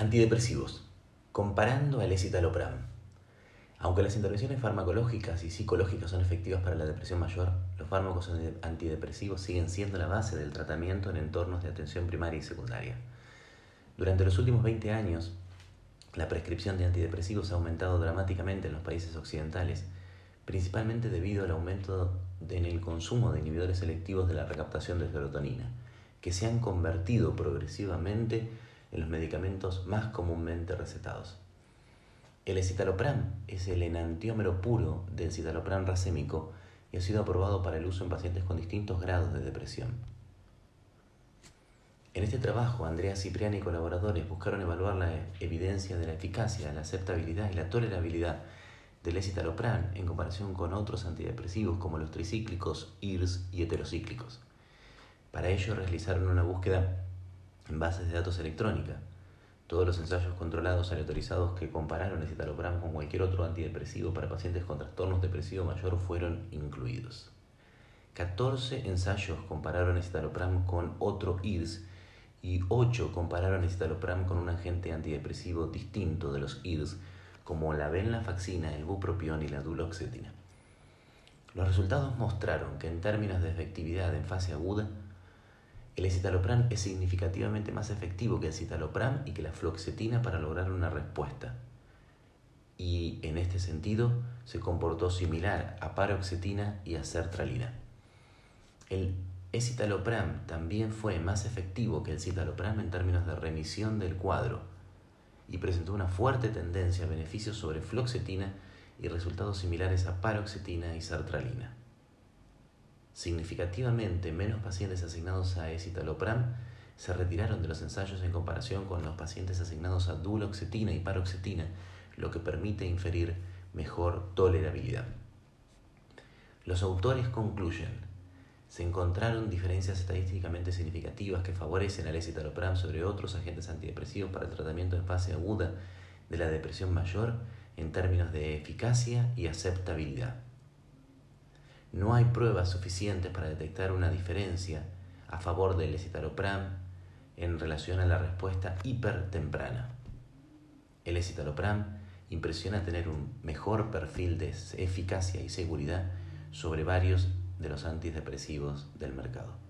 Antidepresivos. Comparando al escitalopram. Aunque las intervenciones farmacológicas y psicológicas son efectivas para la depresión mayor, los fármacos antidepresivos siguen siendo la base del tratamiento en entornos de atención primaria y secundaria. Durante los últimos 20 años, la prescripción de antidepresivos ha aumentado dramáticamente en los países occidentales, principalmente debido al aumento en el consumo de inhibidores selectivos de la recaptación de serotonina, que se han convertido progresivamente en los medicamentos más comúnmente recetados. El escitalopram es el enantiómero puro del citalopram racémico y ha sido aprobado para el uso en pacientes con distintos grados de depresión. En este trabajo, Andrea Cipriani y colaboradores buscaron evaluar la evidencia de la eficacia, la aceptabilidad y la tolerabilidad del escitalopram en comparación con otros antidepresivos como los tricíclicos, IRS y heterocíclicos. Para ello realizaron una búsqueda en bases de datos electrónica. Todos los ensayos controlados aleatorizados que compararon el citalopram con cualquier otro antidepresivo para pacientes con trastornos depresivos mayor fueron incluidos. 14 ensayos compararon el citalopram con otro IRS y 8 compararon el citalopram con un agente antidepresivo distinto de los IRS como la venlafaxina, el bupropión y la duloxetina. Los resultados mostraron que en términos de efectividad en fase aguda, el escitalopram es significativamente más efectivo que el citalopram y que la floxetina para lograr una respuesta. Y en este sentido se comportó similar a paroxetina y a sertralina. El escitalopram también fue más efectivo que el citalopram en términos de remisión del cuadro y presentó una fuerte tendencia a beneficios sobre floxetina y resultados similares a paroxetina y sertralina. Significativamente menos pacientes asignados a escitalopram se retiraron de los ensayos en comparación con los pacientes asignados a duloxetina y paroxetina, lo que permite inferir mejor tolerabilidad. Los autores concluyen, se encontraron diferencias estadísticamente significativas que favorecen al escitalopram sobre otros agentes antidepresivos para el tratamiento en fase aguda de la depresión mayor en términos de eficacia y aceptabilidad. No hay pruebas suficientes para detectar una diferencia a favor del escitalopram en relación a la respuesta hipertemprana. El escitalopram impresiona tener un mejor perfil de eficacia y seguridad sobre varios de los antidepresivos del mercado.